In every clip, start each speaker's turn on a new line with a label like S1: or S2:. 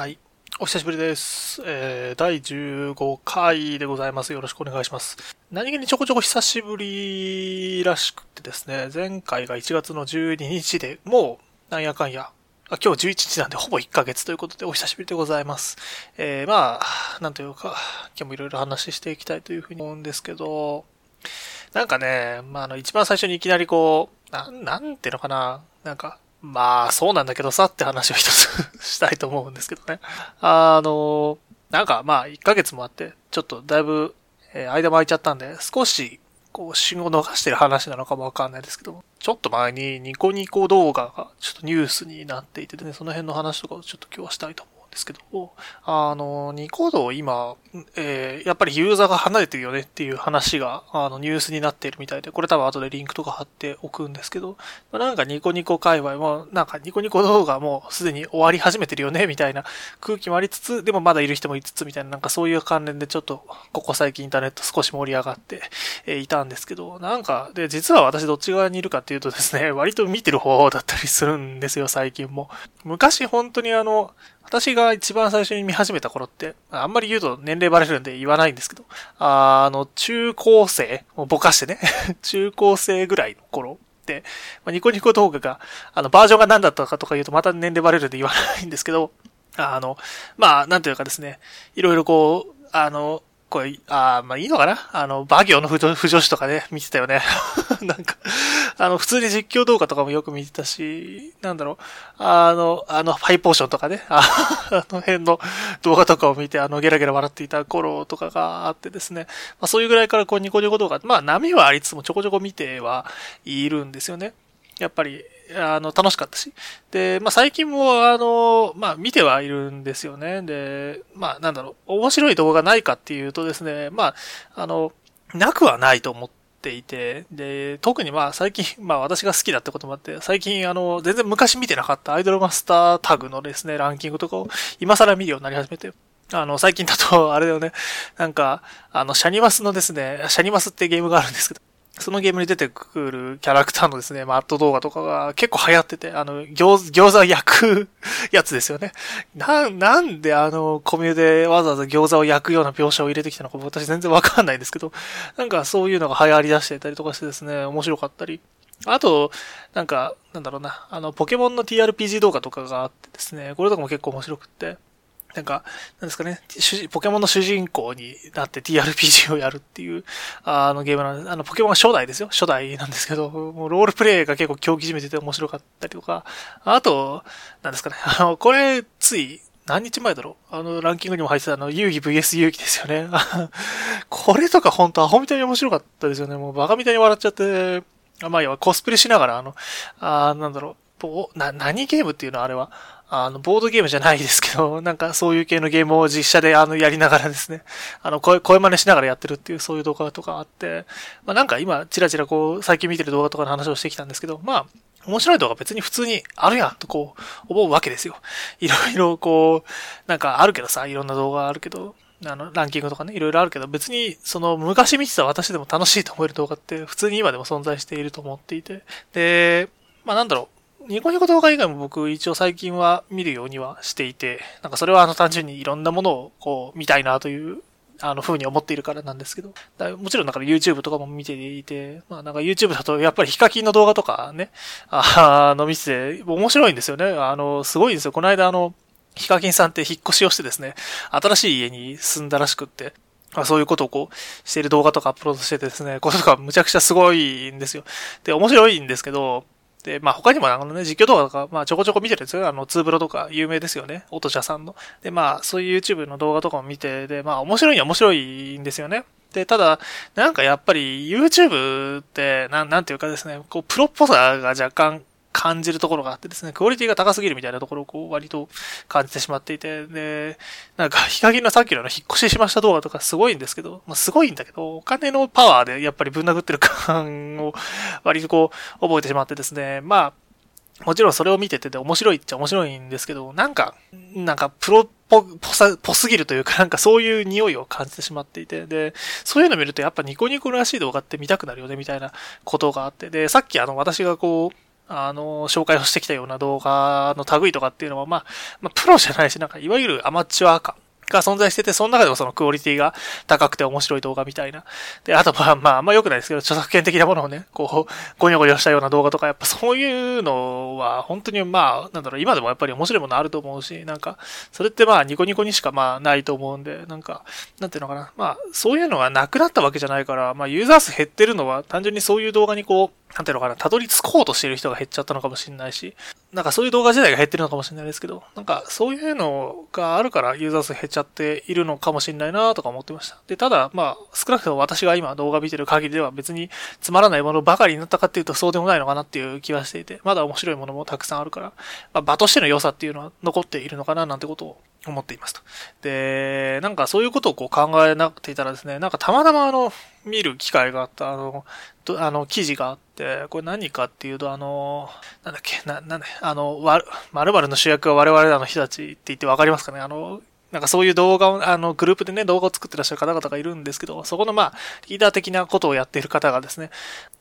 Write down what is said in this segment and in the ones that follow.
S1: はい。お久しぶりです。えー、第15回でございます。よろしくお願いします。何気にちょこちょこ久しぶりらしくてですね、前回が1月の12日で、もう、なんやかんや、あ今日11日なんでほぼ1ヶ月ということでお久しぶりでございます。えー、まあ、なんというか、今日もいろいろ話していきたいというふうに思うんですけど、なんかね、まあ、あの、一番最初にいきなりこう、なん、なんていうのかな、なんか、まあ、そうなんだけどさって話を一つ したいと思うんですけどね。あの、なんかまあ、一ヶ月もあって、ちょっとだいぶ、えー、間も空いちゃったんで、少し、こう、信号逃してる話なのかもわかんないですけど、ちょっと前にニコニコ動画がちょっとニュースになっていてね、その辺の話とかをちょっと今日はしたいとですけど、あの、ニコ動今、えー、やっぱりユーザーが離れてるよねっていう話が、あの、ニュースになっているみたいで、これ多分後でリンクとか貼っておくんですけど、まなんかニコニコ界隈も、なんかニコニコ動画もすでに終わり始めてるよね、みたいな空気もありつつ、でもまだいる人もいつつみたいな、なんかそういう関連でちょっと、ここ最近インターネット少し盛り上がって、えー、いたんですけど、なんか、で、実は私どっち側にいるかっていうとですね、割と見てる方だったりするんですよ、最近も。昔本当にあの、私が一番最初に見始めた頃って、あんまり言うと年齢バレるんで言わないんですけど、あの、中高生、もうぼかしてね、中高生ぐらいの頃って、まあ、ニコニコ動画が、あの、バージョンが何だったかとか言うとまた年齢バレるんで言わないんですけど、あの、まあ、なんというかですね、いろいろこう、あの、これ、あまあいいのかな？あの、バギオの不女子とかね、見てたよね。なんか、あの、普通に実況動画とかもよく見てたし、なんだろう、あの、あの、ハイポーションとかね、あの辺の動画とかを見て、あの、ゲラゲラ笑っていた頃とかがあってですね、まあそういうぐらいからこう、ニコニコ動画、まあ波はありつつもちょこちょこ見てはいるんですよね。やっぱり、あの、楽しかったし。で、まあ、最近も、あの、まあ、見てはいるんですよね。で、まあ、なんだろう、面白い動画ないかっていうとですね、まあ、あの、なくはないと思っていて、で、特にまあ、最近、まあ、私が好きだってこともあって、最近、あの、全然昔見てなかったアイドルマスタータグのですね、ランキングとかを今更見るようになり始めて、あの、最近だと、あれだよね、なんか、あの、シャニマスのですね、シャニマスってゲームがあるんですけど、そのゲームに出てくるキャラクターのですね、マット動画とかが結構流行ってて、あの、餃子餃子焼くやつですよね。な、なんであの、コミュでわざわざ餃子を焼くような描写を入れてきたのか私全然わかんないんですけど、なんかそういうのが流行り出してたりとかしてですね、面白かったり。あと、なんか、なんだろうな、あの、ポケモンの TRPG 動画とかがあってですね、これとかも結構面白くって、なんか、なんですかね、ポケモンの主人公になって TRPG をやるっていう、あのゲームなんで、あの、ポケモンは初代ですよ。初代なんですけど、もうロールプレイが結構競技じめてて面白かったりとか、あと、なんですかね、あの、これ、つい、何日前だろうあの、ランキングにも入ってたあの、遊戯 VS 遊戯ですよね。これとか本当アホみたいに面白かったですよね。もうバカみたいに笑っちゃって、まあ、要はコスプレしながら、あの、あなんだろう、な、何ゲームっていうのあれは、あの、ボードゲームじゃないですけど、なんかそういう系のゲームを実写であの、やりながらですね、あの、声、声真似しながらやってるっていうそういう動画とかあって、まあなんか今、チラチラこう、最近見てる動画とかの話をしてきたんですけど、まあ、面白い動画別に普通にあるやんとこう、思うわけですよ。いろいろこう、なんかあるけどさ、いろんな動画あるけど、あの、ランキングとかね、いろいろあるけど、別に、その、昔見てた私でも楽しいと思える動画って、普通に今でも存在していると思っていて、で、まあなんだろう、ニコニコ動画以外も僕一応最近は見るようにはしていて、なんかそれはあの単純にいろんなものをこう見たいなというあの風に思っているからなんですけど、だもちろんだから YouTube とかも見ていて、まあなんか YouTube だとやっぱりヒカキンの動画とかね、あの見てて面白いんですよね。あの、すごいんですよ。この間あの、ヒカキンさんって引っ越しをしてですね、新しい家に住んだらしくって、まあ、そういうことをこう、している動画とかアップロードしててですね、これとかむちゃくちゃすごいんですよ。で、面白いんですけど、で、まあ他にもあのね、実況動画とか、まあちょこちょこ見てるんですよ。あの、ツーブロとか有名ですよね。オトシャさんの。で、まあそういう YouTube の動画とかも見て、で、まあ面白いには面白いんですよね。で、ただ、なんかやっぱり YouTube って、なん、なんていうかですね、こう、プロっぽさが若干感じるところがあってですね、クオリティが高すぎるみたいなところをこう割と感じてしまっていて、で、なんか、ヒカキンのさっきの引っ越ししました動画とかすごいんですけど、まあ、すごいんだけど、お金のパワーでやっぱりぶん殴ってる感を割とこう覚えてしまってですね、まあ、もちろんそれを見てて面白いっちゃ面白いんですけど、なんか、なんかプロっぽ、ぽさ、ぽすぎるというか、なんかそういう匂いを感じてしまっていて、で、そういうの見るとやっぱニコニコらしい動画って見たくなるよね、みたいなことがあって、で、さっきあの私がこう、あの、紹介をしてきたような動画の類とかっていうのは、まあ、まあ、プロじゃないし、なんか、いわゆるアマチュア感が存在してて、その中でもそのクオリティが高くて面白い動画みたいな。で、あとまあまあ、あんま良くないですけど、著作権的なものをね、こう、ゴニョゴニョしたような動画とか、やっぱそういうのは、本当にまあ、なんだろう、今でもやっぱり面白いものあると思うし、なんか、それってまあ、ニコニコにしかまあ、ないと思うんで、なんか、なんていうのかな。まあ、そういうのがなくなったわけじゃないから、まあ、ユーザー数減ってるのは、単純にそういう動画にこう、なんていうのかな、たどり着こうとしてる人が減っちゃったのかもしれないし、なんかそういう動画自体が減ってるのかもしれないですけど、なんかそういうのがあるからユーザー数減っちゃっているのかもしれないなとか思ってました。で、ただ、まあ、少なくとも私が今動画見てる限りでは別につまらないものばかりになったかっていうとそうでもないのかなっていう気はしていて、まだ面白いものもたくさんあるから、まあ、場としての良さっていうのは残っているのかななんてことを思っていますと。で、なんかそういうことをこう考えなくていたらですね、なんかたまたまあの、見る機会があった、あの、あの、記事があって、これ何かっていうと、あの、なんだっけ、な、なんだ、あの、わ、〇〇の主役は我々らの人たちって言ってわかりますかね？あの、なんかそういう動画を、あの、グループでね、動画を作ってらっしゃる方々がいるんですけど、そこのまあ、リーダー的なことをやっている方がですね、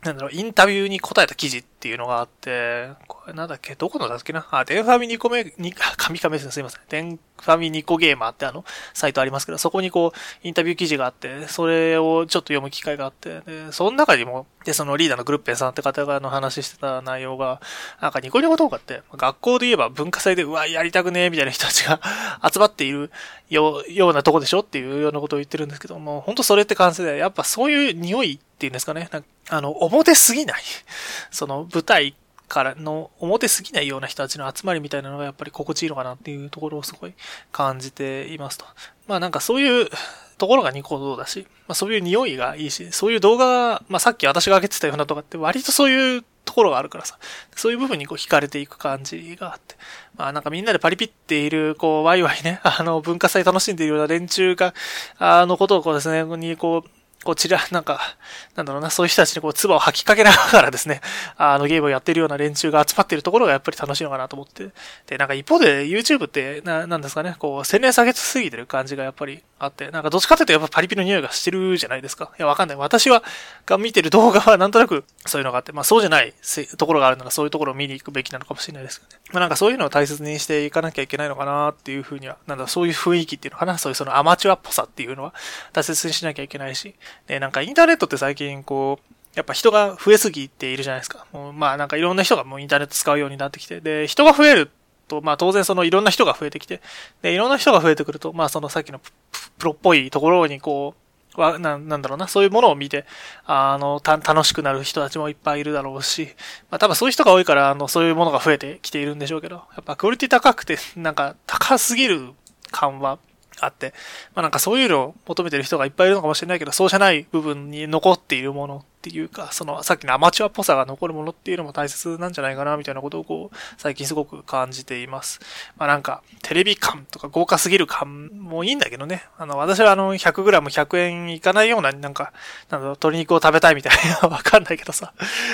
S1: なんだろう、インタビューに答えた記事っていうのがあって、これなんだっけ、どこのだっけな？あ、デンファミ2個目、に、神々ですね、すいません。デンファミニコゲーマーってあの、サイトありますけど、そこにこう、インタビュー記事があって、それをちょっと読む機会があって、で、その中にも、で、そのリーダーのグルッペンさんって方がの話してた内容が、なんかニコニコ動画って、学校で言えば文化祭で、うわ、やりたくねえ、みたいな人たちが 集まっているよようなとこでしょっていうようなことを言ってるんですけども、本当それって感じで、やっぱそういう匂いっていうんですかね、あの、表すぎない。その舞台からの表すぎないような人たちの集まりみたいなのがやっぱり心地いいのかなっていうところをすごい感じていますと。まあなんかそういうところがニコ動だし、まあそういう匂いがいいし、そういう動画が、まあさっき私が上げてたようなとかって割とそういうところがあるからさ、そういう部分にこう惹かれていく感じがあって、まあなんかみんなでパリピっている、こう、ワイワイね、あの、文化祭楽しんでいるような連中が、あのことをこうですね、にこう、こちら、なんか、なんだろうな、そういう人たちにこう、唾を吐きかけながらですね、あの、ゲームをやってるような連中が集まっているところがやっぱり楽しいのかなと思って。で、なんか一方で YouTube って、な、なんですかね、こう、洗練下げすぎてる感じがやっぱりあって、なんかどっちかっていうとやっぱパリピの匂いがしてるじゃないですか。いや、わかんない。私は、が見てる動画はなんとなくそういうのがあって、まあそうじゃないところがあるならそういうところを見に行くべきなのかもしれないですけどね。まあなんかそういうのを大切にしていかなきゃいけないのかなっていうふうには、なんだ、そういう雰囲気っていうのかな、そういうそのアマチュアっぽさっていうのは大切にしなきゃいけないし、で、なんかインターネットって最近こう、やっぱ人が増えすぎているじゃないですか。もうまあなんかいろんな人がもうインターネット使うようになってきて、で、人が増えると、まあ当然そのいろんな人が増えてきて、で、いろんな人が増えてくると、まあそのさっきのプロっぽいところにこう、は、ななんだろうな、そういうものを見て、あの、た、楽しくなる人たちもいっぱいいるだろうし、まあ多分そういう人が多いから、あの、そういうものが増えてきているんでしょうけど、やっぱクオリティ高くて、なんか高すぎる感はあって、まあなんかそういうのを求めてる人がいっぱいいるのかもしれないけど、そうじゃない部分に残っているものっていうか、そのさっきのアマチュアっぽさが残るものっていうのも大切なんじゃないかな、みたいなことをこう、最近すごく感じています。まあなんか、テレビ感とか豪華すぎる感もいいんだけどね。あの、私はあの、100g100 円いかないような、なんか、なんだ鶏肉を食べたいみたいな、わかんないけどさ。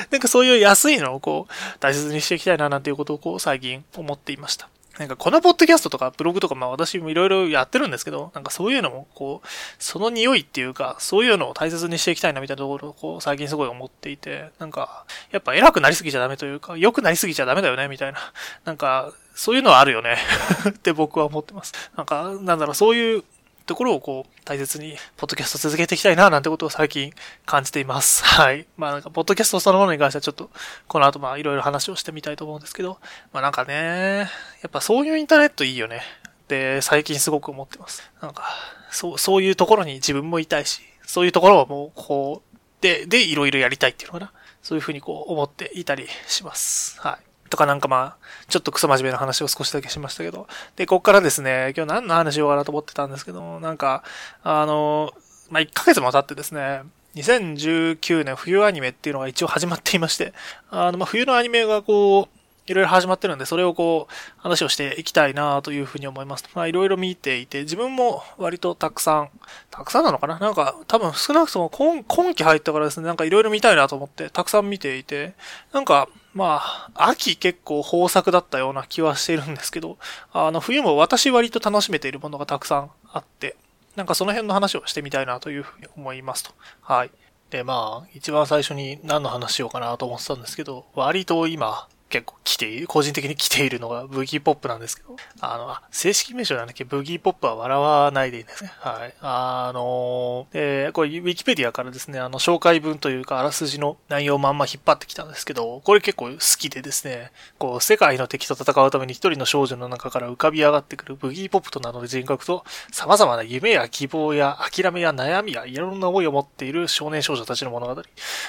S1: なんかそういう安いのをこう、大切にしていきたいな、なんていうことをこう、最近思っていました。なんかこのポッドキャストとかブログとかまあ私もいろいろやってるんですけど、なんかそういうのもこう、その匂いっていうか、そういうのを大切にしていきたいなみたいなところをこう最近すごい思っていて、なんか、やっぱ偉くなりすぎちゃダメというか、良くなりすぎちゃダメだよねみたいな。なんか、そういうのはあるよね って僕は思ってます。なんか、なんだろう、そういうところをこう、大切に、ポッドキャスト続けていきたいな、なんてことを最近感じています。はい。まあなんか、ポッドキャストそのものに関してはちょっと、この後まあいろいろ話をしてみたいと思うんですけど、まあなんかね、やっぱそういうインターネットいいよね。で、最近すごく思ってます。なんか、そう、そういうところに自分もいたいし、そういうところをもう、こう、で、で、いろいろやりたいっていうのかな。そういうふうにこう、思っていたりします。はい。とかなんかまあ、ちょっとクソ真面目な話を少しだけしましたけど。で、こっからですね、今日何の話しようかなと思ってたんですけど、なんか、あの、まあ、1ヶ月も経ってですね、2019年冬アニメっていうのが一応始まっていまして、あの、まあ、冬のアニメがこう、いろいろ始まってるんで、それをこう、話をしていきたいなというふうに思います。まあ、いろいろ見ていて、自分も割とたくさん、たくさんなのかな？なんか、多分少なくとも今今期入ったからですね、なんかいろいろ見たいなと思って、たくさん見ていて、なんか、まあ、秋結構豊作だったような気はしてるんですけど、あの、冬も私割と楽しめているものがたくさんあって、なんかその辺の話をしてみたいなというふうに思いますと。はい。で、まあ、一番最初に何の話しようかなと思ってたんですけど、割と今、結構来ている、個人的に来ているのがブギーポップなんですけど、あの、あ正式名称なんだっけ、ブギーポップは笑わないでいいんですね。はい。あのー、これ、ウィキペディアからですね、あの、紹介文というか、あらすじの内容をまんま引っ張ってきたんですけど、これ結構好きでですね、こう、世界の敵と戦うために一人の少女の中から浮かび上がってくるブギーポップと名乗る人格と、様々な夢や希望や諦めや悩みやいろんな思いを持っている少年少女たちの物語。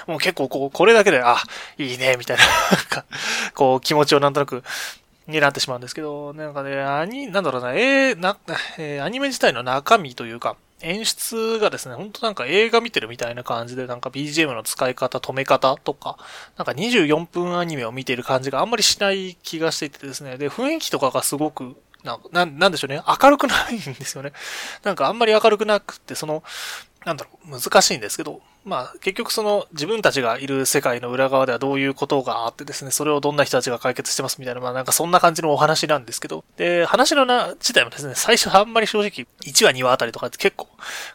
S1: もう結構こう、これだけで、あ、いいね、みたいなこう、気持ちをなんとなく、になってしまうんですけど、なんかね、アニ、なんだろうな、えー、な、えー、アニメ自体の中身というか、演出がですね、ほんとなんか映画見てるみたいな感じで、なんか BGM の使い方、止め方とか、なんか24分アニメを見ている感じがあんまりしない気がしていてですね、で、雰囲気とかがすごく、な、ななんでしょうね、明るくないんですよね。なんかあんまり明るくなくて、その、なんだろう、難しいんですけど、まあ、結局その自分たちがいる世界の裏側ではどういうことがあってですね、それをどんな人たちが解決してますみたいな、まあなんかそんな感じのお話なんですけど、で、話のな、自体もですね、最初あんまり正直、1話2話あたりとかって結構、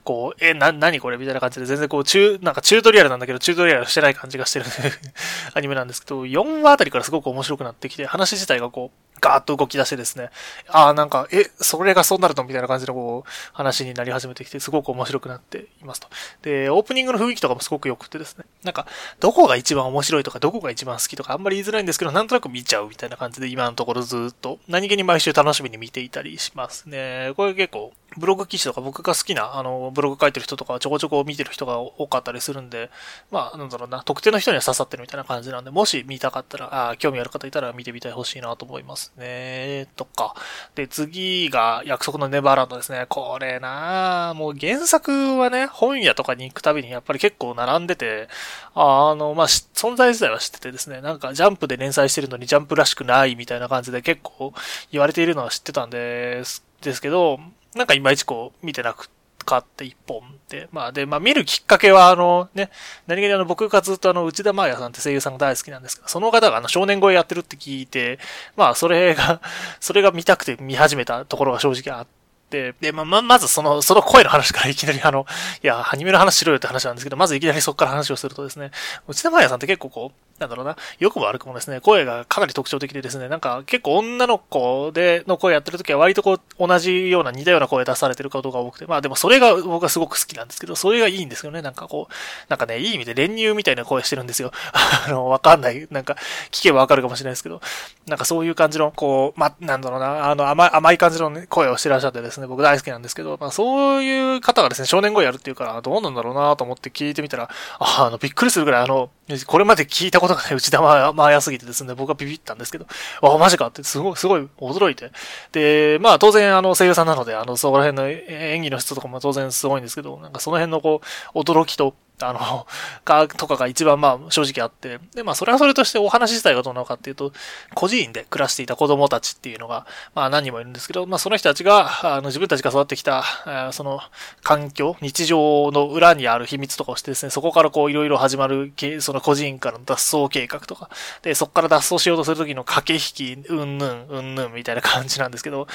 S1: こう、え、な、なにこれみたいな感じで全然こう、中、なんかチュートリアルなんだけど、チュートリアルしてない感じがしてる アニメなんですけど、4話あたりからすごく面白くなってきて、話自体がこう、ガーッと動き出してですね、ああ、なんか、え、それがそうなるとみたいな感じのこう、話になり始めてきて、すごく面白くなっていますと。で、オープニングの雰囲気とかもすごく良くてですね、なんか、どこが一番面白いとか、どこが一番好きとか、あんまり言いづらいんですけど、なんとなく見ちゃうみたいな感じで、今のところずっと、何気に毎週楽しみに見ていたりしますね。これ結構、ブログ記事とか僕が好きな、あの、ブログ書いてる人とかちょこちょこ見てる人が多かったりするんで、まあ、なんだろうな、特定の人には刺さってるみたいな感じなんで、もし見たかったら、あ興味ある方いたら見てみてほしいなと思いますね。とか。で、次が約束のネバーランドですね。これなもう原作はね、本屋とかに行くたびにやっぱり結構並んでて、あの、まあ、存在自体は知っててですね、なんかジャンプで連載してるのにジャンプらしくないみたいな感じで結構言われているのは知ってたんです、ですけど、なんかいまいちこう見てなくかって一本で、まあで、まあ見るきっかけはあのね、何気にあの僕がずっとあの内田真也さんって声優さんが大好きなんですけど、その方があの少年声やってるって聞いて、まあそれが、それが見たくて見始めたところが正直あって、で、まあ、ま、まずその、その声の話からいきなりあの、いや、アニメの話しろよって話なんですけど、まずいきなりそこから話をするとですね、内田真也さんって結構こう、なんだろうな、よくも悪くもですね、声がかなり特徴的でですね、なんか結構女の子での声やってる時は割とこう同じような似たような声出されてることが多くて、まあでもそれが僕はすごく好きなんですけど、それがいいんですよね。なんかこう、なんかね、いい意味で練乳みたいな声してるんですよ。あの、わかんない。なんか、聞けばわかるかもしれないですけど、なんかそういう感じの、こう、ま、なんだろうな、あの、甘い、甘い感じの、ね、声をしてらっしゃってですね、僕大好きなんですけど、まあそういう方がですね、少年声やるっていうから、どうなんだろうなと思って聞いてみたら、あ、あの、びっくりするぐらいあの、これまで聞いたことがね内田はまあすぎてですね、僕はビビったんですけど、あ、マジかってすごい、すごい驚いて。で、まあ当然あの声優さんなので、あの、そこら辺の演技の質とかも当然すごいんですけど、なんかその辺のこう、驚きと、あの、か、とかが一番まあ正直あって、で、まあそれはそれとしてお話自体がどうなのかっていうと、孤児院で暮らしていた子供たちっていうのが、まあ何人もいるんですけど、まあその人たちが、あの自分たちが育ってきた、その環境、日常の裏にある秘密とかをしてですね、そこからこういろいろ始まる、その孤児院からの脱走計画とか、で、そこから脱走しようとするときの駆け引き、うんぬん、うんぬんみたいな感じなんですけど、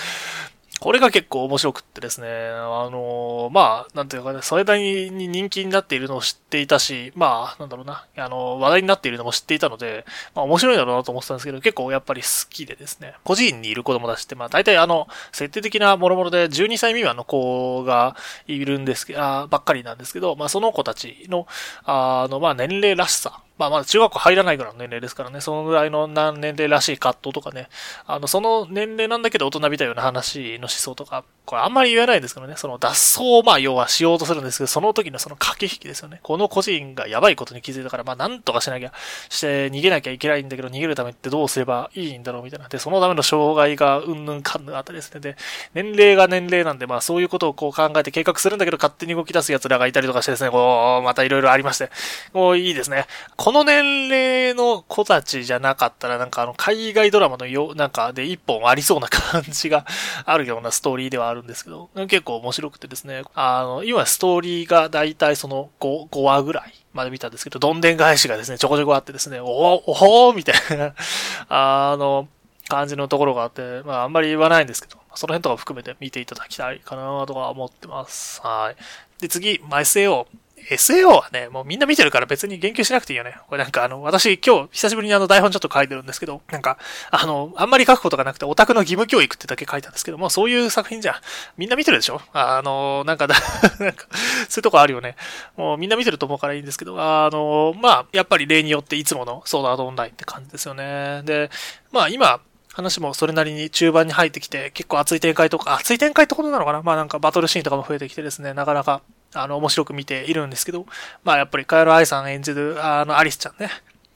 S1: これが結構面白くってですね、あの、まあ、なんていうかね、それなりに人気になっているのを知っていたし、まあ、なんだろうな、あの、話題になっているのも知っていたので、まあ面白いだろうなと思ってたんですけど、結構やっぱり好きでですね、個人にいる子供たちって、まあ大体あの、設定的なもろもろで12歳未満の子がいるんですけど、ばっかりなんですけど、まあその子たちの、あの、まあ年齢らしさ、まあまだ中学校入らないぐらいの年齢ですからね、そのぐらいの何年齢らしい葛藤とかね、あの、その年齢なんだけど大人びたような話の思想とか、これあんまり言えないですけどね、その脱走をまあ要はしようとするんですけど、その時のその駆け引きですよね。この個人がやばいことに気づいたから、まあなんとかしなきゃ、して逃げなきゃいけないんだけど、逃げるためってどうすればいいんだろうみたいな。で、そのための障害がうんぬんかんぬんあたりですね。で、年齢が年齢なんで、まあそういうことをこう考えて計画するんだけど、勝手に動き出す奴らがいたりとかしてですね、こう、またいろいろありまして、もういいですね。この年齢の子たちじゃなかったら、なんかあの、海外ドラマのよ、なんかで一本ありそうな感じがあるようなストーリーではあるんですけど、結構面白くてですね、あの、今ストーリーがだいたいその 5, 5話ぐらいまで見たんですけど、どんでん返しがですね、ちょこちょこあってですね、おお、おほーみたいな あの、感じのところがあって、まああんまり言わないんですけど、その辺とか含めて見ていただきたいかなとか思ってます。はい。で、次、マイス AO。SAO はね、もうみんな見てるから別に言及しなくていいよね。これなんかあの、私今日久しぶりにあの台本ちょっと書いてるんですけど、なんか、あの、あんまり書くことがなくてオタクの義務教育ってだけ書いたんですけども、そういう作品じゃん。みんな見てるでしょ？あの、なんかだ なんか、そういうとこあるよね。もうみんな見てると思うからいいんですけど、あの、まあ、やっぱり例によっていつものソードアートオンラインって感じですよね。で、まあ今、話もそれなりに中盤に入ってきて、結構熱い展開とか、熱い展開ってことなのかな？まあなんかバトルシーンとかも増えてきてですね、なかなか、あの、面白く見ているんですけど、まあやっぱりカエルアイさん演じる、あの、アリスちゃんね、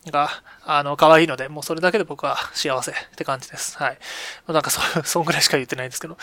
S1: が、あの、可愛いので、もうそれだけで僕は幸せって感じです。はい。なんかそ、そんぐらいしか言ってないんですけど。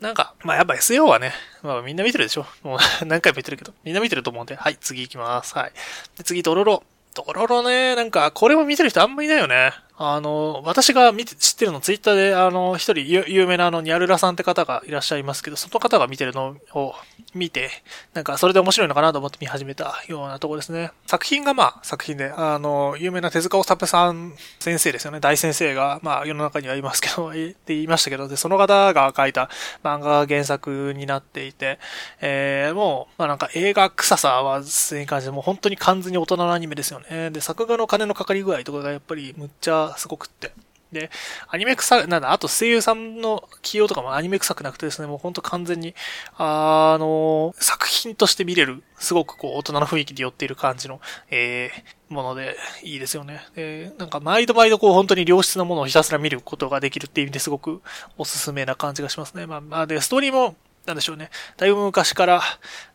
S1: なんか、まあやっぱ SEO はね、まあみんな見てるでしょもう 何回も言ってるけど、みんな見てると思うんで、はい、次行きます。はい。で次、ドロロ。ドロロね、なんか、これも見てる人あんまいないよね。あの、私が見て、知ってるの、ツイッターで、あの、一人有名なあの、ニャルラさんって方がいらっしゃいますけど、その方が見てるのを見て、なんか、それで面白いのかなと思って見始めたようなとこですね。作品がまあ、作品で、あの、有名な手塚治虫さん先生ですよね。大先生が、まあ、世の中にはいますけど、って言いましたけど、で、その方が書いた漫画が原作になっていて、えー、もう、まあなんか映画臭さは、全に感じで、もう本当に完全に大人のアニメですよね。で、作画の金のかかり具合とかがやっぱり、むっちゃすごくって。で、アニメ臭、なんだ、あと声優さんの起用とかもアニメ臭くなくてですね、もうほんと完全に、あの、作品として見れる、すごくこう、大人の雰囲気で寄っている感じの、えー、もので、いいですよね。で、なんか、毎度毎度こう、本当に良質なものをひたすら見ることができるっていう意味ですごくおすすめな感じがしますね。まあ、まあ、で、ストーリーも、なんでしょうね。だいぶ昔から、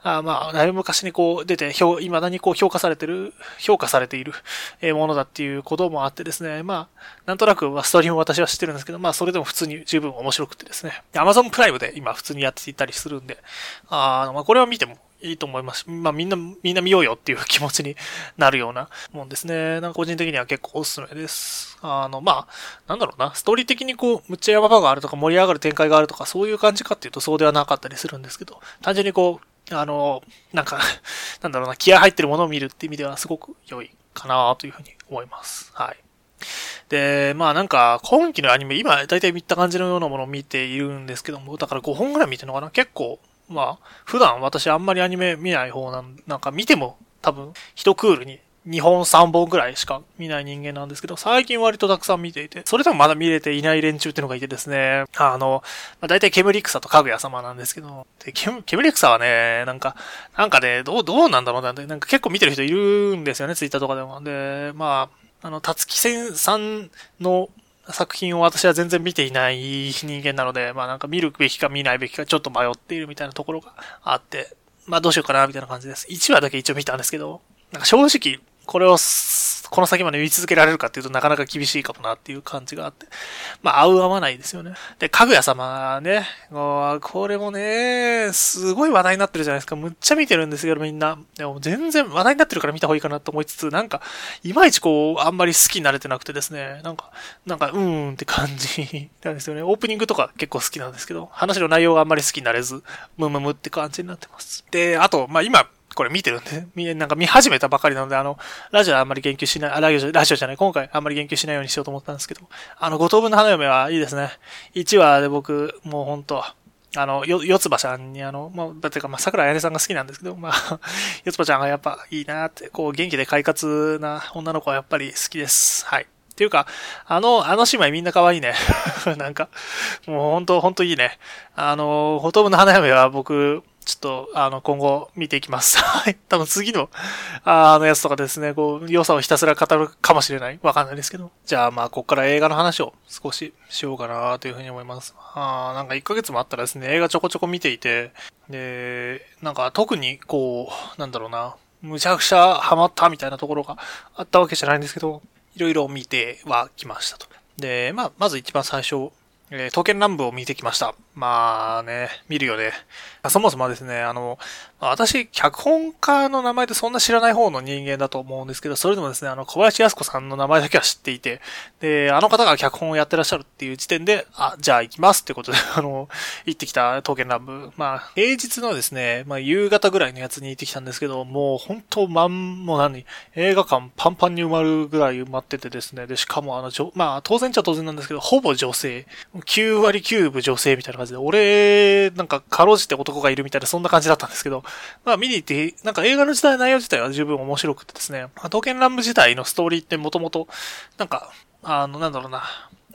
S1: あまあ、だいぶ昔にこう出て、未だにこう評価されてる、評価されているものだっていうこともあってですね。まあ、なんとなくストーリーも私は知ってるんですけど、まあ、それでも普通に十分面白くてですね。Amazon プライムで今普通にやっていたりするんで、あのまあ、これは見てもいいと思います。まあみんな、みんな見ようよっていう気持ちになるようなもんですね。なんか個人的には結構おすすめです。あの、まあ、なんだろうな、ストーリー的にこう、むっちゃ山場があるとか盛り上がる展開があるとか、そういう感じかっていうとそうではなかったりするんですけど、単純にこう、あの、なんか なんだろうな、気合入ってるものを見るって意味ではすごく良いかなというふうに思います。はい。で、まあなんか、今期のアニメ、今大体見た感じのようなものを見ているんですけども、だから5本ぐらい見てるのかな結構まあ、普段私あんまりアニメ見ない方なん、なんか見ても多分、一クールに2本3本くらいしか見ない人間なんですけど、最近割とたくさん見ていて、それでもまだ見れていない連中ってのがいてですね、あの、まあ、大体ケムリクサとかぐや様なんですけど、でケムケムリクサはね、なんか、なんかね、どう、どうなんだろうなって、なんか結構見てる人いるんですよね、ツイッターとかでも。で、まあ、あの、たつきせんさんの作品を私は全然見ていない人間なので、まあなんか見るべきか見ないべきかちょっと迷っているみたいなところがあって、まあどうしようかなみたいな感じです。1話だけ一応見たんですけど、なんか正直、これをこの先まで見続けられるかっていうとなかなか厳しいかもなっていう感じがあって。まあ、合う合わないですよね。で、かぐや様ね、これもね、すごい話題になってるじゃないですか。むっちゃ見てるんですけど、みんな。でも全然話題になってるから見た方がいいかなと思いつつ、なんか、いまいちこう、あんまり好きになれてなくてですね、なんか、なんか、うーんって感じなんですよね。オープニングとか結構好きなんですけど、話の内容があんまり好きになれず、ムムムって感じになってます。で、あと、まあ今、これ見てるんで、見、なんか見始めたばかりなので、あの、ラジオあんまり言及しない、あ、ラジオ、ラジオじゃない、今回あんまり言及しないようにしようと思ったんですけど、あの、五等分の花嫁はいいですね。1話で僕、もうほんと、あの、よ、四つ葉ちゃんにあの、まあ、だってか、まあ、桜彩音さんが好きなんですけど、まあ、四つ葉ちゃんがやっぱいいなって、こう、元気で快活な女の子はやっぱり好きです。はい。っていうか、あの、あの姉妹みんな可愛いね。なんか、もうほんと、ほんといいね。あの、ほとぶの花嫁は僕、ちょっと、あの、今後見ていきます。はい。多分次の、あのやつとかですね、こう、良さをひたすら語るかもしれない。わかんないですけど。じゃあ、まあ、こっから映画の話を少ししようかなというふうに思います。あなんか1ヶ月もあったらですね、映画ちょこちょこ見ていて、で、なんか特に、こう、なんだろうな、むちゃくちゃハマったみたいなところがあったわけじゃないんですけど、いろいろ見てはきましたと。で、まあ、まず一番最初、えー、刀剣乱舞を見てきました。まあね、見るよね。そもそもですね、あの、私、脚本家の名前でそんな知らない方の人間だと思うんですけど、それでもですね、あの、小林康子さんの名前だけは知っていて、で、あの方が脚本をやってらっしゃるっていう時点で、あ、じゃあ行きますってことで、あの、行ってきた刀剣乱舞。まあ、平日のですね、まあ、夕方ぐらいのやつに行ってきたんですけど、もう本当まん、もう何、映画館パンパンに埋まるぐらい埋まっててですね、で、しかもあの、まあ、当然っちゃ当然なんですけど、ほぼ女性。9割9分女性みたいな感感じで、俺、なんか、かろうじて男がいるみたいな、そんな感じだったんですけど、まあ見に行って、なんか映画の時代内容自体は十分面白くてですね、まあ、刀剣乱舞自体のストーリーってもともと、なんか、あの、なんだろうな、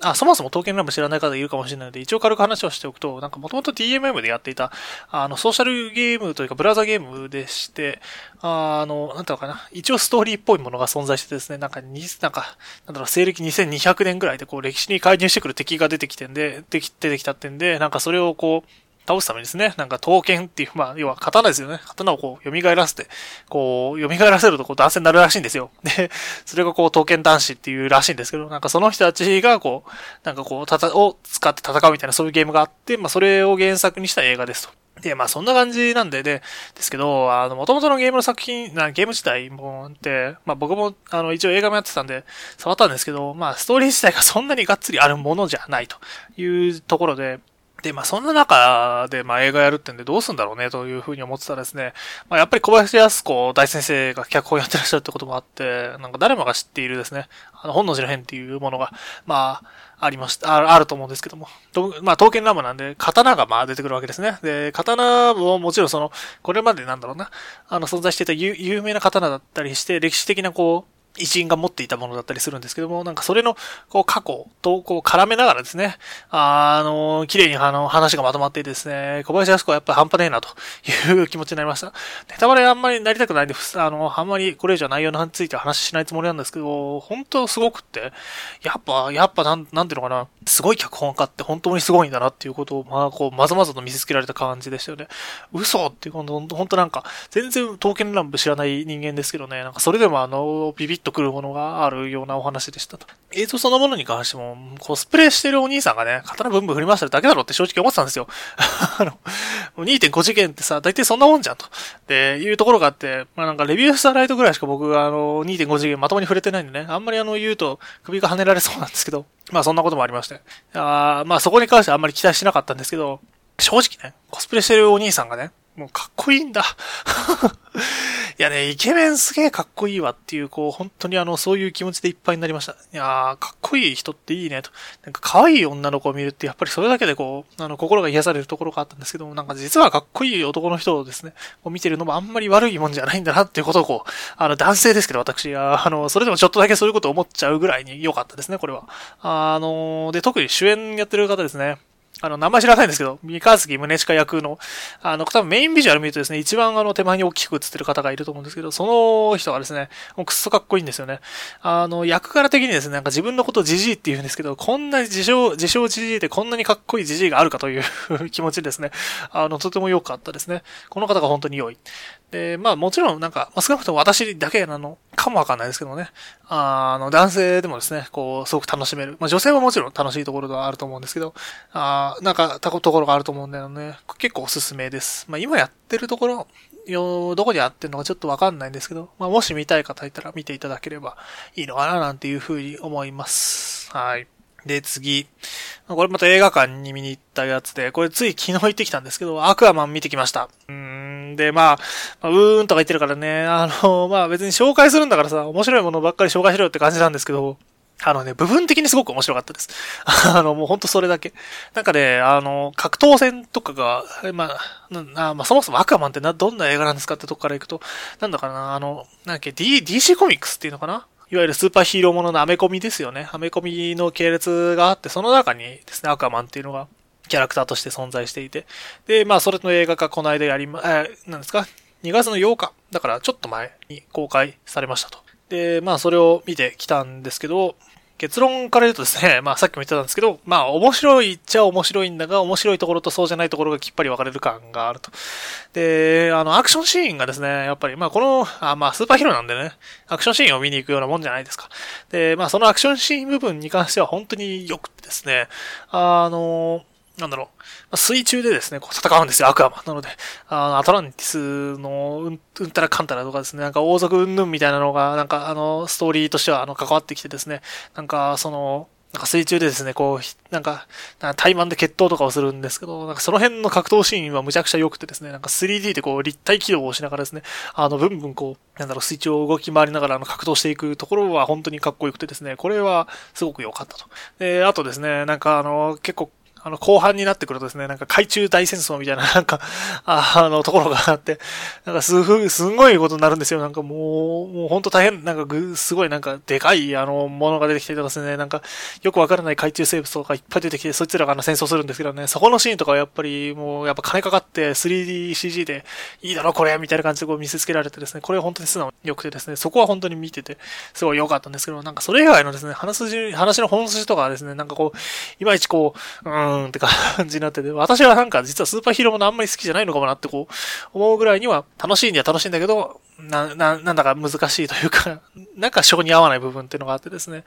S1: あ、そもそも刀剣乱舞知らない方がいるかもしれないので、一応軽く話をしておくと、なんかもともと DMM でやっていた、あの、ソーシャルゲームというか、ブラウザゲームでして、あの、なんていうのかな、一応ストーリーっぽいものが存在してですね、なんか、に、なんか、なんだろう、西暦2200年ぐらいで、こう、歴史に介入してくる敵が出てきてんで、でき、出てきたってんで、なんかそれをこう、倒すためにですね、なんか刀剣っていう、まあ、要は刀ですよね。刀をこう、蘇らせて、こう、蘇らせるとこう、男性になるらしいんですよ。で、それがこう、刀剣男子っていうらしいんですけど、なんかその人たちがこう、なんかこう、たた、を使って戦うみたいなそういうゲームがあって、まあ、それを原作にした映画ですと。で、まあそんな感じなんで、で、ですけど、あの、元々のゲームの作品、なゲーム自体もって、まあ僕も、あの、一応映画もやってたんで、触ったんですけど、まあストーリー自体がそんなにがっつりあるものじゃないというところで、で、まあそんな中で、まあ映画やるってんでどうすんだろうねというふうに思ってたらですね、まあやっぱり小林康子大先生が脚本やってらっしゃるってこともあって、なんか誰もが知っているですね、あの本能寺の変っていうものが、まあ、ありました、ああると思うんですけども。とまあ、刀剣乱舞なんで、刀がまあ出てくるわけですね。で、刀ももちろんその、これまでなんだろうな、あの存在していた有名な刀だったりして、歴史的なこう、偉人が持っていたものだったりするんですけども、なんかそれの、こう、過去と、こう、絡めながらですね、あの、綺麗にあの、話がまとまっていてですね、小林康子はやっぱ半端ねえな、という気持ちになりました。ネタバレあんまりなりたくないんで、あの、あんまりこれ以上内容について話しないつもりなんですけど、本当すごくって、やっぱ、やっぱなん、なんていうのかな、すごい脚本家って本当にすごいんだなっていうことを、まあ、こう、まざまざと見せつけられた感じでしたよね。嘘っていう、ほんと、ほんとなんか、全然刀剣乱舞知らない人間ですけどね、なんかそれでもあの、ビビッとくるものがあるようなお話でしたと。映像そのものに関しても、コスプレしてるお兄さんがね、刀ブンブン振り回してるだけだろって正直思ってたんですよ。あの、2.5次元ってさ、大体そんなもんじゃんと。で、いうところがあって、まあなんかレビュースターライトぐらいしか僕があの、2.5次元まともに触れてないんでね、あんまりあの言うと首が跳ねられそうなんですけど、まあそんなこともありまして。あまあそこに関してはあんまり期待しなかったんですけど、正直ね、コスプレしてるお兄さんがね、もうかっこいいんだ。いやね、イケメンすげえかっこいいわっていう、こう、本当にあの、そういう気持ちでいっぱいになりました。いやー、かっこいい人っていいねと。なんか可愛い女の子を見るって、やっぱりそれだけでこう、あの、心が癒されるところがあったんですけども、なんか実はかっこいい男の人をですね、こう見てるのもあんまり悪いもんじゃないんだなっていうことをこう、あの、男性ですけど、私、あの、それでもちょっとだけそういうことを思っちゃうぐらいに良かったですね、これは。あのー、で、特に主演やってる方ですね。あの、名前知らないんですけど、三日月宗近役の、あの、多分メインビジュアル見るとですね、一番あの手前に大きく映ってる方がいると思うんですけど、その人がですね、もうくっそかっこいいんですよね。あの、役柄的にですね、なんか自分のことをジジイって言うんですけど、こんなに自称、自称ジジイでこんなにかっこいいジジイがあるかという 気持ちですね。あの、とても良かったですね。この方が本当に良い。で、まあもちろんなんか、少なくとも私だけなのかもわかんないですけどね。あの、男性でもですね、こう、すごく楽しめる。まあ女性はもちろん楽しいところではあると思うんですけど、あなんか、たこところがあると思うんだよね。結構おすすめです。まあ今やってるところ、よ、どこにやってるのかちょっとわかんないんですけど、まあもし見たい方いたら見ていただければいいのかななんていうふうに思います。はい。で、次。これまた映画館に見に行ったやつで、これつい昨日行ってきたんですけど、アクアマン見てきました。うん。で、まあ、うーんとか言ってるからね、あの、まあ別に紹介するんだからさ、面白いものばっかり紹介しろよって感じなんですけど、あのね、部分的にすごく面白かったです。あの、もうほんとそれだけ。なんかね、あの、格闘戦とかが、まあ、あまあ、そもそもアクアマンってな、どんな映画なんですかってとこから行くと、なんだかな、あの、なんだっけ、D、DC コミックスっていうのかないわゆるスーパーヒーローもののアメコミですよね。アメコミの系列があって、その中にですね、アクアマンっていうのが、キャラクターとして存在していて。で、まあ、それの映画化この間やりま、えー、なんですか ?2 月の8日。だから、ちょっと前に公開されましたと。で、まあ、それを見てきたんですけど、結論から言うとですね、まあさっきも言ってたんですけど、まあ面白いっちゃ面白いんだが、面白いところとそうじゃないところがきっぱり分かれる感があると。で、あの、アクションシーンがですね、やっぱり、まあこの、あまあスーパーヒーローなんでね、アクションシーンを見に行くようなもんじゃないですか。で、まあそのアクションシーン部分に関しては本当に良くてですね、あの、なんだろう、水中でですね、こう戦うんですよ、アクアマン。なので、あの、アトランティスのうん、うんたらかんたらとかですね、なんか王族うんぬんみたいなのが、なんかあの、ストーリーとしては、あの、関わってきてですね、なんか、その、なんか水中でですね、こう、なんか、なんか対マンで決闘とかをするんですけど、なんかその辺の格闘シーンはむちゃくちゃ良くてですね、なんか 3D でこう立体起動をしながらですね、あの、ブンブンこう、なんだろう、水中を動き回りながらあの格闘していくところは本当にかっこよくてですね、これはすごく良かったと。で、あとですね、なんかあの、結構あの、後半になってくるとですね、なんか海中大戦争みたいな、なんか、あの、ところがあって、なんかすごい、すごいことになるんですよ。なんかもう、もうほんと大変、なんかぐ、すごいなんか、でかい、あの、ものが出てきてとかですね、なんか、よくわからない海中生物とかいっぱい出てきて、そいつらがあの戦争するんですけどね、そこのシーンとかはやっぱり、もう、やっぱ金かかって 3DCG で、いいだろこれみたいな感じでこう見せつけられてですね、これ本当に素直に良くてですね、そこは本当に見てて、すごい良かったんですけど、なんかそれ以外のですね、話筋、話の本筋とかはですね、なんかこう、いまいちこう、うーんって感じになってて、私はなんか実はスーパーヒーローものあんまり好きじゃないのかもなってこう、思うぐらいには楽しいには楽しいんだけど、な、な、なんだか難しいというか、なんか性に合わない部分っていうのがあってですね。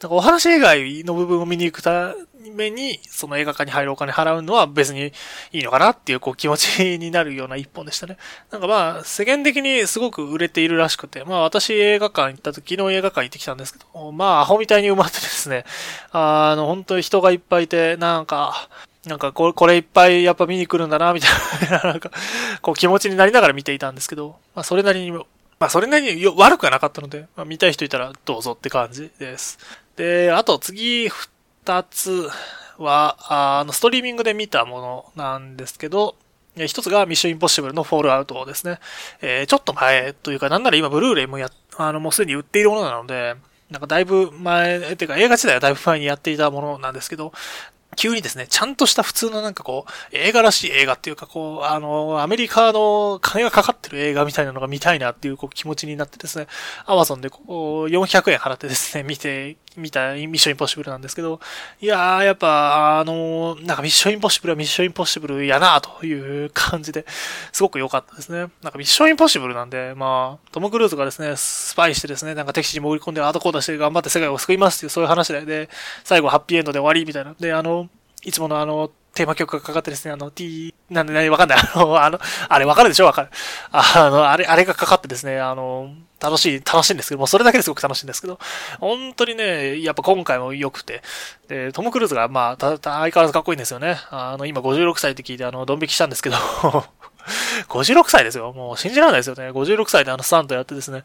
S1: なんかお話以外の部分を見に行くために、その映画館に入るお金払うのは別にいいのかなっていうこう気持ちになるような一本でしたね。なんかまあ、世間的にすごく売れているらしくて、まあ私映画館行った時、昨日映画館行ってきたんですけど、まあアホみたいに埋まってですね、あの、本当に人がいっぱいいて、なんか、なんかこれ、これいっぱいやっぱ見に来るんだな、みたいな、なんか、こう気持ちになりながら見ていたんですけど、まあそれなりに、まあそれなりに悪くはなかったので、まあ見たい人いたらどうぞって感じです。で、あと次二つは、あの、ストリーミングで見たものなんですけど、一つがミッションインポッシブルのフォールアウトですね。えー、ちょっと前というか、なんなら今ブルーレイもや、あの、もうすでに売っているものなので、なんかだいぶ前、ていうか映画自体はだいぶ前にやっていたものなんですけど、急にですね、ちゃんとした普通のなんかこう、映画らしい映画っていうかこう、あの、アメリカの金がかかってる映画みたいなのが見たいなっていうこう気持ちになってですね、アマゾンでこう、400円払ってですね、見て、見たいミッションインポッシブルなんですけど、いやー、やっぱ、あの、なんかミッションインポッシブルはミッションインポッシブルやなという感じで、すごく良かったですね。なんかミッションインポッシブルなんで、まあ、トム・クルーズがですね、スパイしてですね、なんか敵地に潜り込んでアートコーダーして頑張って世界を救いますっていうそういう話で、で、最後ハッピーエンドで終わりみたいな。で、あの、いつものあの、テーマ曲がかかってですね、あの、t、なんで何わかんない。あの、あの、あれわかるでしょわかる。あの、あれ、あれがかかってですね、あの、楽しい、楽しいんですけど、もうそれだけですごく楽しいんですけど、本当にね、やっぱ今回も良くて、で、トム・クルーズが、まあ、た、た、相変わらずかっこいいんですよね。あの、今56歳って聞いて、あの、ドン引きしたんですけど 56歳ですよ。もう信じられないですよね。56歳であのスタントやってですね、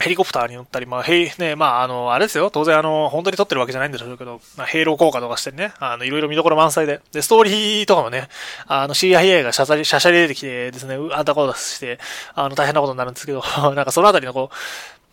S1: ヘリコプターに乗ったり、まあ、へい、ね、まあ、あの、あれですよ。当然、あの、本当に撮ってるわけじゃないんでしょうけど、まあ、ヘイロー効果とかしてね、あの、いろいろ見どころ満載で。で、ストーリーとかもね、あの、CIA がシャシャリ、シャシャリ出てきてですね、あんたことして、あの、大変なことになるんですけど、なんかそのあたりのこう、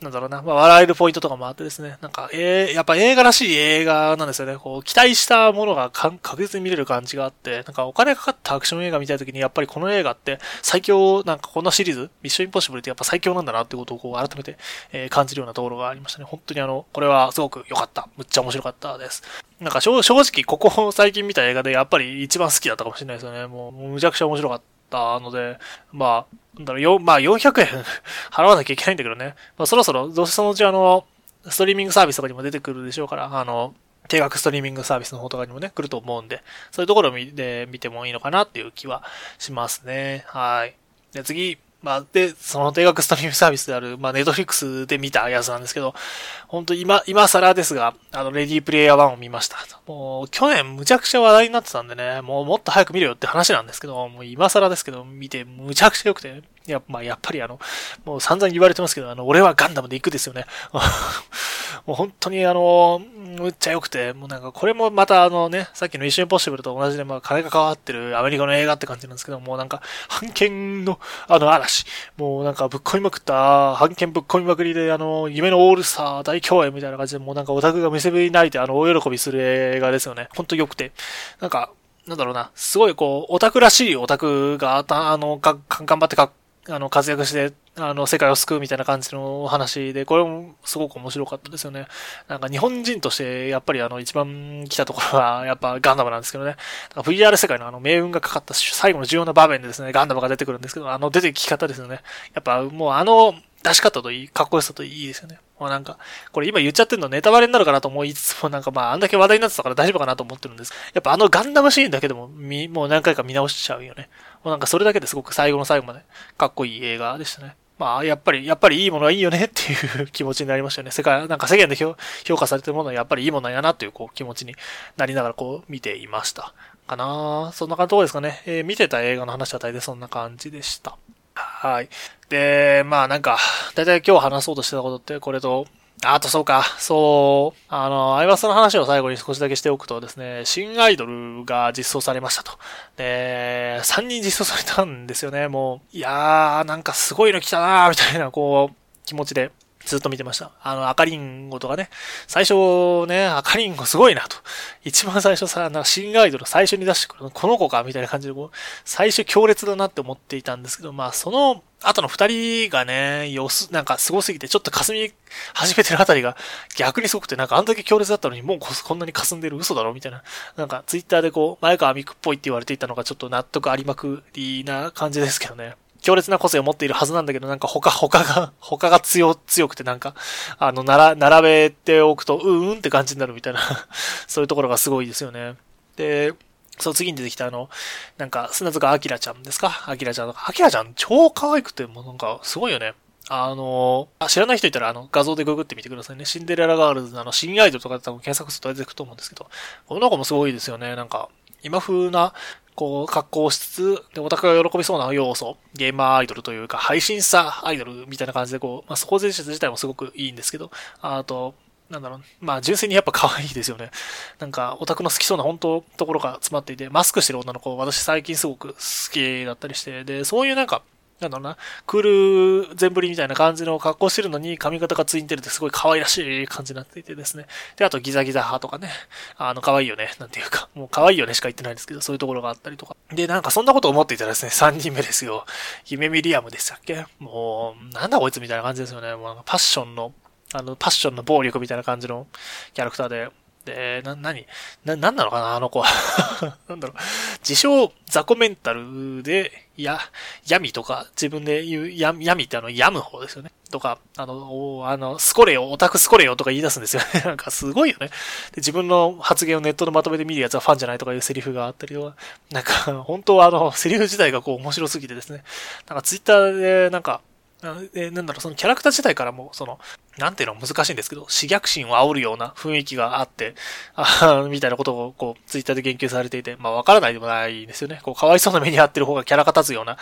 S1: なんだろうな、まあ、笑えるポイントとかもあってですね、なんか、えー、やっぱ映画らしい映画なんですよね。こう、期待したものが確実に見れる感じがあって、なんかお金かかったアクション映画見たいときに、やっぱりこの映画って最強、なんかこんなシリーズ、ミッションインポッシブルってやっぱ最強なんだなってことをこう、改めて、えー、感じるようなところがありましたね。本当にあの、これはすごく良かった。むっちゃ面白かったです。なんか正直、ここ最近見た映画でやっぱり一番好きだったかもしれないですよね。もう、むちゃくちゃ面白かったので、まあ、だろ、よ、まあ400円 払わなきゃいけないんだけどね。まあそろそろ、どうせそのうちあの、ストリーミングサービスとかにも出てくるでしょうから、あの、定額ストリーミングサービスの方とかにもね、来ると思うんで、そういうところで見てもいいのかなっていう気はしますね。はい。で、次、まあ、で、その定額ストリームサービスである、まあ、ネットフリックスで見たやつなんですけど、本当今、今更ですが、あの、レディープレイヤー1を見ました。もう、去年むちゃくちゃ話題になってたんでね、もうもっと早く見るよって話なんですけど、もう今更ですけど、見てむちゃくちゃ良くて、や、まあ、やっぱりあの、もう散々言われてますけど、あの、俺はガンダムで行くですよね。もう本当にあの、むっちゃ良くて、もうなんかこれもまたあのね、さっきの一瞬ポッシブルと同じで、まあ金が関わってるアメリカの映画って感じなんですけど、もうなんか、判権のあの嵐、もうなんかぶっ込みまくった、判権ぶっ込みまくりで、あの、夢のオールスター大共演みたいな感じで、もうなんかオタクが見せびり泣いてあの、大喜びする映画ですよね。ほんと良くて。なんか、なんだろうな、すごいこう、オタクらしいオタクが、あの、が、頑張ってかあの、活躍して、あの、世界を救うみたいな感じの話で、これもすごく面白かったですよね。なんか日本人として、やっぱりあの、一番来たところは、やっぱガンダムなんですけどね。VR 世界のあの、命運がかかった最後の重要な場面でですね、ガンダムが出てくるんですけど、あの、出てき方ですよね。やっぱもうあの、出し方といい、かっこよさといいですよね。もうなんか、これ今言っちゃってるのネタバレになるかなと思いつつも、なんかまあ、あんだけ話題になってたから大丈夫かなと思ってるんです。やっぱあのガンダムシーンだけでも、み、もう何回か見直しちゃうよね。もうなんかそれだけですごく最後の最後までかっこいい映画でしたね。まあ、やっぱり、やっぱりいいものはいいよねっていう気持ちになりましたよね。世界、なんか世間で評価されてるものはやっぱりいいものやなというこう気持ちになりながらこう見ていました。かなそんな感じですかね。えー、見てた映画の話は大体そんな感じでした。はい。で、まあなんか、大体今日話そうとしてたことってこれとあとそうか、そう、あの、アイバスの話を最後に少しだけしておくとですね、新アイドルが実装されましたと。で、3人実装されたんですよね、もう。いやー、なんかすごいの来たなー、みたいな、こう、気持ちで。ずっと見てました。あの、赤リンゴとかね。最初ね、赤リンゴすごいなと。一番最初さ、なんか新アイドル最初に出してくるのこの子かみたいな感じでこう、最初強烈だなって思っていたんですけど、まあその後の二人がね、様子、なんか凄すぎてちょっと霞始めてるあたりが逆にすごくて、なんかあんだけ強烈だったのにもうこんなに霞んでる嘘だろみたいな。なんかツイッターでこう、前川美久っぽいって言われていたのがちょっと納得ありまくりな感じですけどね。強烈な個性を持っているはずなんだけど、なんか他、他が、他が強、強くてなんか、あの、なら、並べておくと、うんうんって感じになるみたいな そういうところがすごいですよね。で、そう、次に出てきたあの、なんか、砂塚明ちゃんですか？明ちゃんとか。明ちゃん超可愛くて、もうなんか、すごいよね。あのあ、知らない人いたら、あの、画像でググってみてくださいね。シンデレラガールズのあの、新アイドルとかで多分検索すると出てくると思うんですけど、この子もすごいですよね。なんか、今風な、こう、格好しつつ、で、オタクが喜びそうな要素、ゲーマーアイドルというか、配信者アイドルみたいな感じで、こう、まあ、そこ自体もすごくいいんですけど、あと、なんだろう、まあ、純粋にやっぱ可愛いですよね。なんか、オタクの好きそうな本当ところが詰まっていて、マスクしてる女の子、私最近すごく好きだったりして、で、そういうなんか、なんだろうな、クール全振りみたいな感じの格好してるのに髪型がツインテールってすごい可愛らしい感じになっていてですね。で、あとギザギザ派とかね、あの、可愛いよね、なんていうか、もう可愛いよねしか言ってないんですけど、そういうところがあったりとか。で、なんかそんなこと思っていたらですね、3人目ですよ。夢ミリアムでしたっけ？もう、なんだこいつみたいな感じですよね。もうパッションの、あの、パッションの暴力みたいな感じのキャラクターで、で、な、なにな、なんなのかなあの子は。なんだろう。自称、ザコメンタルで、や、闇とか、自分で言う、や、闇ってあの、病む方ですよね。とか、あの、おあの、スコレよ、オタクスコレよとか言い出すんですよね。なんかすごいよね。で、自分の発言をネットのまとめで見るやつはファンじゃないとかいうセリフがあったりとか、なんか、本当はあの、セリフ自体がこう面白すぎてですね。なんかツイッターで、なんか、えなんだろう、そのキャラクター自体からも、その、なんていうの難しいんですけど、刺激心を煽るような雰囲気があって、あみたいなことを、こう、ツイッターで言及されていて、まあ、わからないでもないですよね。こう、かわいそうな目に遭ってる方がキャラが立つような、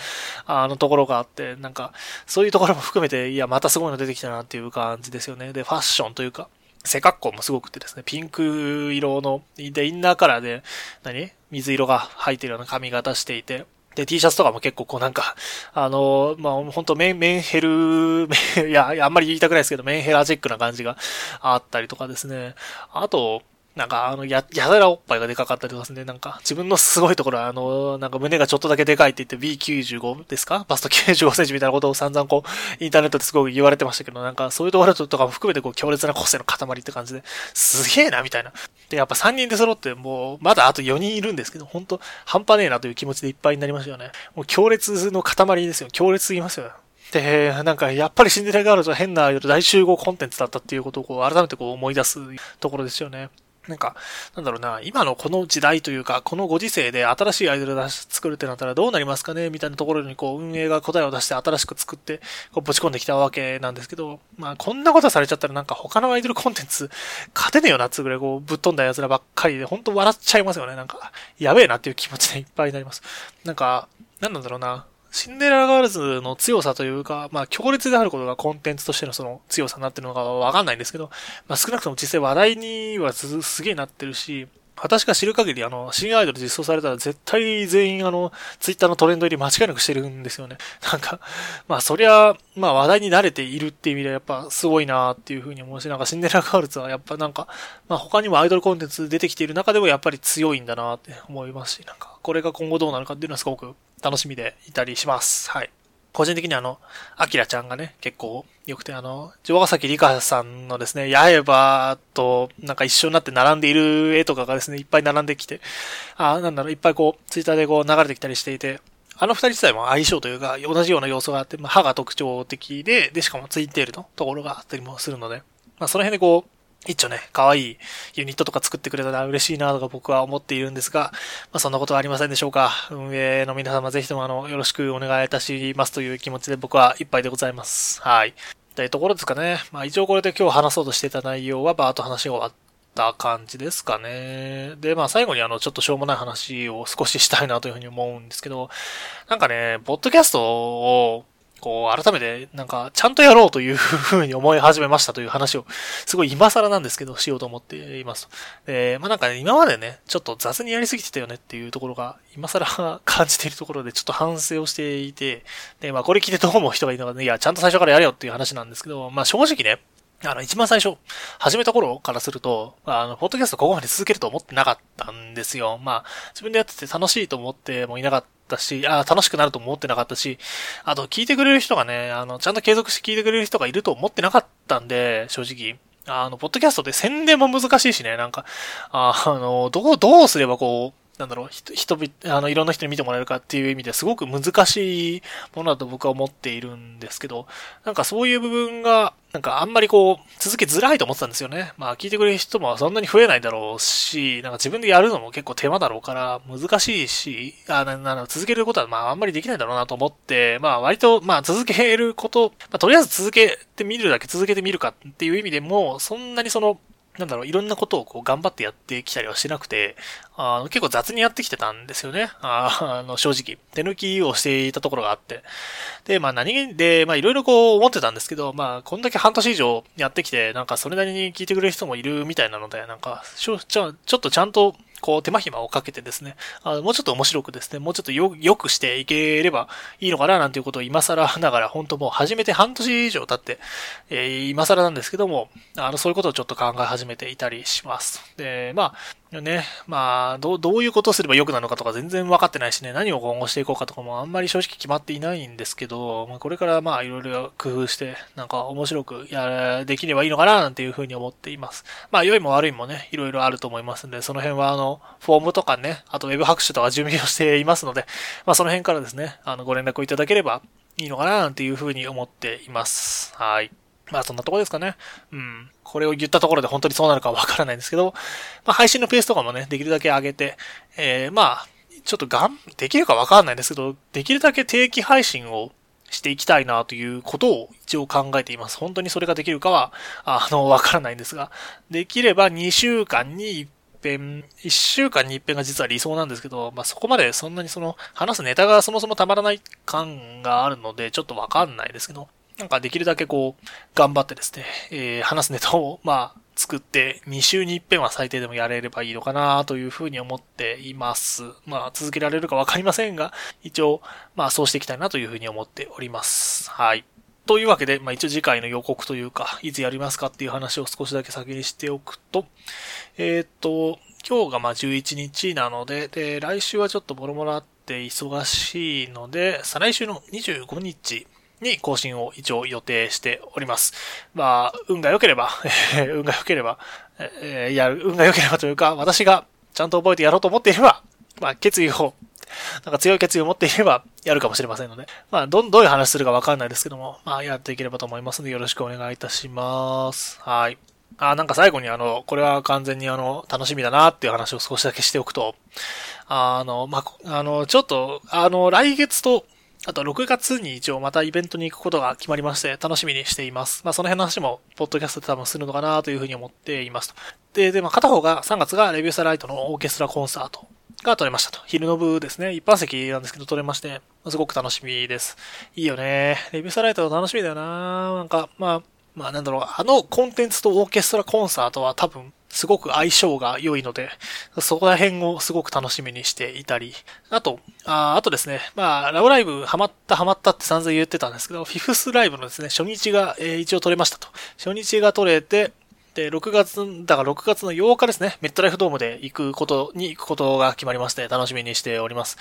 S1: あの、ところがあって、なんか、そういうところも含めて、いや、またすごいの出てきたなっていう感じですよね。で、ファッションというか、背格好もすごくてですね、ピンク色の、で、インナーカラーで、何？水色が入ってるような髪型していて、で、T シャツとかも結構こうなんか、あの、まあ、本当メン、メンヘル、いや、あんまり言いたくないですけど、メンヘラチックな感じがあったりとかですね。あと、なんか、あの、や、やたらおっぱいがでかかったりとかですね。なんか、自分のすごいところは、あの、なんか胸がちょっとだけでかいって言って B95 ですか？バスト95センチみたいなことを散々こう、インターネットですごく言われてましたけど、なんか、そういうところとかも含めてこう、強烈な個性の塊って感じで、すげえな、みたいな。で、やっぱ3人で揃ってもう、まだあと4人いるんですけど、本当半端ねえなという気持ちでいっぱいになりましたよね。もう強烈の塊ですよ。強烈すぎますよ。で、なんか、やっぱりシンデレラガールズは変な大集合コンテンツだったっていうことをこう改めてこう思い出すところですよね。なんか、なんだろうな、今のこの時代というか、このご時世で新しいアイドル出し作るってなったらどうなりますかねみたいなところにこう運営が答えを出して新しく作って、こうぶち込んできたわけなんですけど、まあこんなことされちゃったらなんか他のアイドルコンテンツ勝てねえよなっつぐらいこうぶっ飛んだ奴らばっかりで、ほんと笑っちゃいますよね。なんか、やべえなっていう気持ちでいっぱいになります。なんか、なんなんだろうな。シンデレラガールズの強さというか、まあ強烈であることがコンテンツとしてのその強さになってるのかわかんないんですけど、まあ少なくとも実際話題にはすすげえなってるし、私が知る限り、あの、新アイドル実装されたら絶対全員あの、ツイッターのトレンド入り間違いなくしてるんですよね。なんか、まあそりゃ、まあ話題に慣れているっていう意味ではやっぱすごいなっていうふうに思うし、なんかシンデレラガールズはやっぱなんか、まあ他にもアイドルコンテンツ出てきている中でもやっぱり強いんだなって思いますし、なんか、これが今後どうなるかっていうのはすごく楽しみでいたりします。はい。個人的にあの、アキラちゃんがね、結構良くて、あの、城ヶ崎里香さんのですね、八重歯となんか一緒になって並んでいる絵とかがですね、いっぱい並んできて、あなんだろう、いっぱいこう、ツイッターでこう流れてきたりしていて、あの二人自体も相性というか、同じような要素があって、まあ、歯が特徴的で、で、しかもツインテールのところがあったりもするので、まあ、その辺でこう、一応ね、可愛いユニットとか作ってくれたら嬉しいなとか僕は思っているんですが、まあそんなことはありませんでしょうか。運営の皆様ぜひともあの、よろしくお願いいたしますという気持ちで僕はいっぱいでございます。はい。というところですかね。まあ一応これで今日話そうとしてた内容はバーッと話が終わった感じですかね。で、まあ最後にあの、ちょっとしょうもない話を少ししたいなというふうに思うんですけど、なんかね、ポッドキャストをこう、改めて、なんか、ちゃんとやろうというふうに思い始めましたという話を、すごい今更なんですけど、しようと思っていますと。えまあなんかね、今までね、ちょっと雑にやりすぎてたよねっていうところが、今更感じているところで、ちょっと反省をしていて、で、まあこれ聞いてどう思う人がいるのかね、いや、ちゃんと最初からやれよっていう話なんですけど、まあ正直ね、あの、一番最初、始めた頃からすると、あの、ポッドキャストここまで続けると思ってなかったんですよ。まあ、自分でやってて楽しいと思ってもいなかったし、あ楽しくなると思ってなかったし、あと、聞いてくれる人がね、あの、ちゃんと継続して聞いてくれる人がいると思ってなかったんで、正直。あの、ポッドキャストって宣伝も難しいしね、なんか、あの、どう、どうすればこう、なんだろう、人々、あの、いろんな人に見てもらえるかっていう意味ですごく難しいものだと僕は思っているんですけど、なんかそういう部分が、なんかあんまりこう、続けづらいと思ってたんですよね。まあ聞いてくれる人もそんなに増えないだろうし、なんか自分でやるのも結構手間だろうから難しいし、あなな続けることはまああんまりできないだろうなと思って、まあ割とまあ続けること、まあとりあえず続けてみるだけ続けてみるかっていう意味でも、そんなにその、なんだろう、いろんなことをこう頑張ってやってきたりはしなくて、あの結構雑にやってきてたんですよね。あの、正直。手抜きをしていたところがあって。で、まあ何気で、まあいろいろこう思ってたんですけど、まあこんだけ半年以上やってきて、なんかそれなりに聞いてくれる人もいるみたいなので、なんか、ちょ、ちょっとちゃんとこう手間暇をかけてですね、あのもうちょっと面白くですね、もうちょっとよ、よくしていければいいのかななんていうことを今更ながら、本当もう始めて半年以上経って、えー、今更なんですけども、あの、そういうことをちょっと考え始めていたりします。で、まあ、ね、まあ、どう、どういうことすれば良くなるのかとか全然分かってないしね、何を今後していこうかとかもあんまり正直決まっていないんですけど、まあ、これからまあ、いろいろ工夫して、なんか面白くや、できればいいのかな、なんていうふうに思っています。まあ、良いも悪いもね、いろいろあると思いますんで、その辺はあの、フォームとかね、あとウェブ拍手とか準備をしていますので、まあ、その辺からですね、あの、ご連絡をいただければいいのかな、なんていうふうに思っています。はい。まあそんなとこですかね。うん。これを言ったところで本当にそうなるかはわからないんですけど、まあ配信のペースとかもね、できるだけ上げて、えー、まあ、ちょっとがん、できるかわかんないんですけど、できるだけ定期配信をしていきたいなということを一応考えています。本当にそれができるかは、あの、わからないんですが、できれば2週間に一遍、1週間に一遍が実は理想なんですけど、まあ、そこまでそんなにその、話すネタがそもそもたまらない感があるので、ちょっとわかんないですけど、なんかできるだけこう、頑張ってですね、えー、話すネタを、まあ、作って、2週に一遍は最低でもやれればいいのかなというふうに思っています。まあ、続けられるかわかりませんが、一応、まあ、そうしていきたいなというふうに思っております。はい。というわけで、まあ一応次回の予告というか、いつやりますかっていう話を少しだけ先にしておくと、えー、っと、今日がまあ11日なので、で、来週はちょっとボロボロあって忙しいので、再来週の25日に更新を一応予定しております。まあ、運が良ければ、運が良ければ、えー、やる、運が良ければというか、私がちゃんと覚えてやろうと思っていれば、まあ、決意を、なんか強い決意を持っていれば、やるかもしれませんので、まあ、ど、どういう話するかわかんないですけども、まあ、やっていければと思いますので、よろしくお願いいたします。はい。あ、なんか最後にあの、これは完全にあの、楽しみだなっていう話を少しだけしておくと、あの、まあ、あの、ちょっと、あの、来月と、あと6月に一応またイベントに行くことが決まりまして楽しみにしています。まあその辺の話もポッドキャストで多分するのかなというふうに思っていますと。で、で、まあ片方が3月がレビューサライトのオーケストラコンサートが撮れましたと。昼の部ですね。一般席なんですけど撮れまして、すごく楽しみです。いいよね。レビューサライト楽しみだよななんか、まあ、まあなんだろう、あのコンテンツとオーケストラコンサートは多分すごく相性が良いので、そこら辺をすごく楽しみにしていたり、あと、ああとですね、まあ、ラブライブハマったハマったって散々言ってたんですけど、フィフスライブのですね、初日が、えー、一応取れましたと。初日が取れて、で、6月、だから6月の8日ですね、メットライフドームで行くことに行くことが決まりまして、楽しみにしております。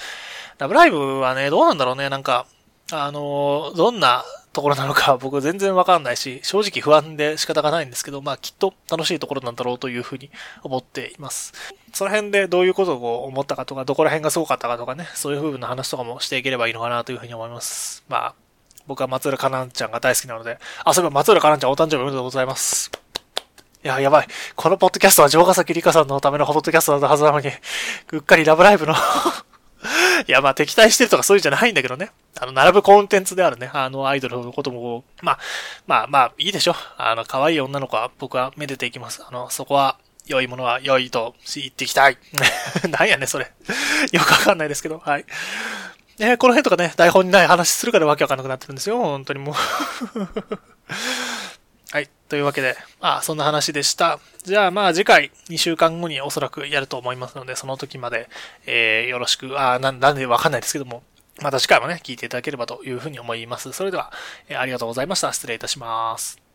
S1: ラブライブはね、どうなんだろうね、なんか、あのー、どんなところなのか 僕全然わかんないし、正直不安で仕方がないんですけど、まあきっと楽しいところなんだろうというふうに思っています。その辺でどういうことを思ったかとか、どこら辺がすごかったかとかね、そういう風な話とかもしていければいいのかなというふうに思います。まあ、僕は松浦かなんちゃんが大好きなので、あ、そういえば松浦かなんちゃんお誕生日おめでとうございます。いや、やばい。このポッドキャストは城ヶ崎里香さんのためのポッドキャストだったはずなのに、うっかりラブライブのいや、まあ敵対してるとかそういうんじゃないんだけどね。あの、並ぶコンテンツであるね。あの、アイドルのことも、まあ、まあ、まあ、いいでしょ。あの、可愛い女の子は僕はめでていきます。あの、そこは、良いものは良いと言っていきたい。なんやね、それ。よくわかんないですけど、はい。えー、この辺とかね、台本にない話するからわけわかんなくなってるんですよ。本当にもうはい。というわけで、あ、そんな話でした。じゃあまあ次回2週間後におそらくやると思いますので、その時まで、えー、よろしく、あ、な、なんでわかんないですけども、また次回もね、聞いていただければというふうに思います。それでは、えー、ありがとうございました。失礼いたします。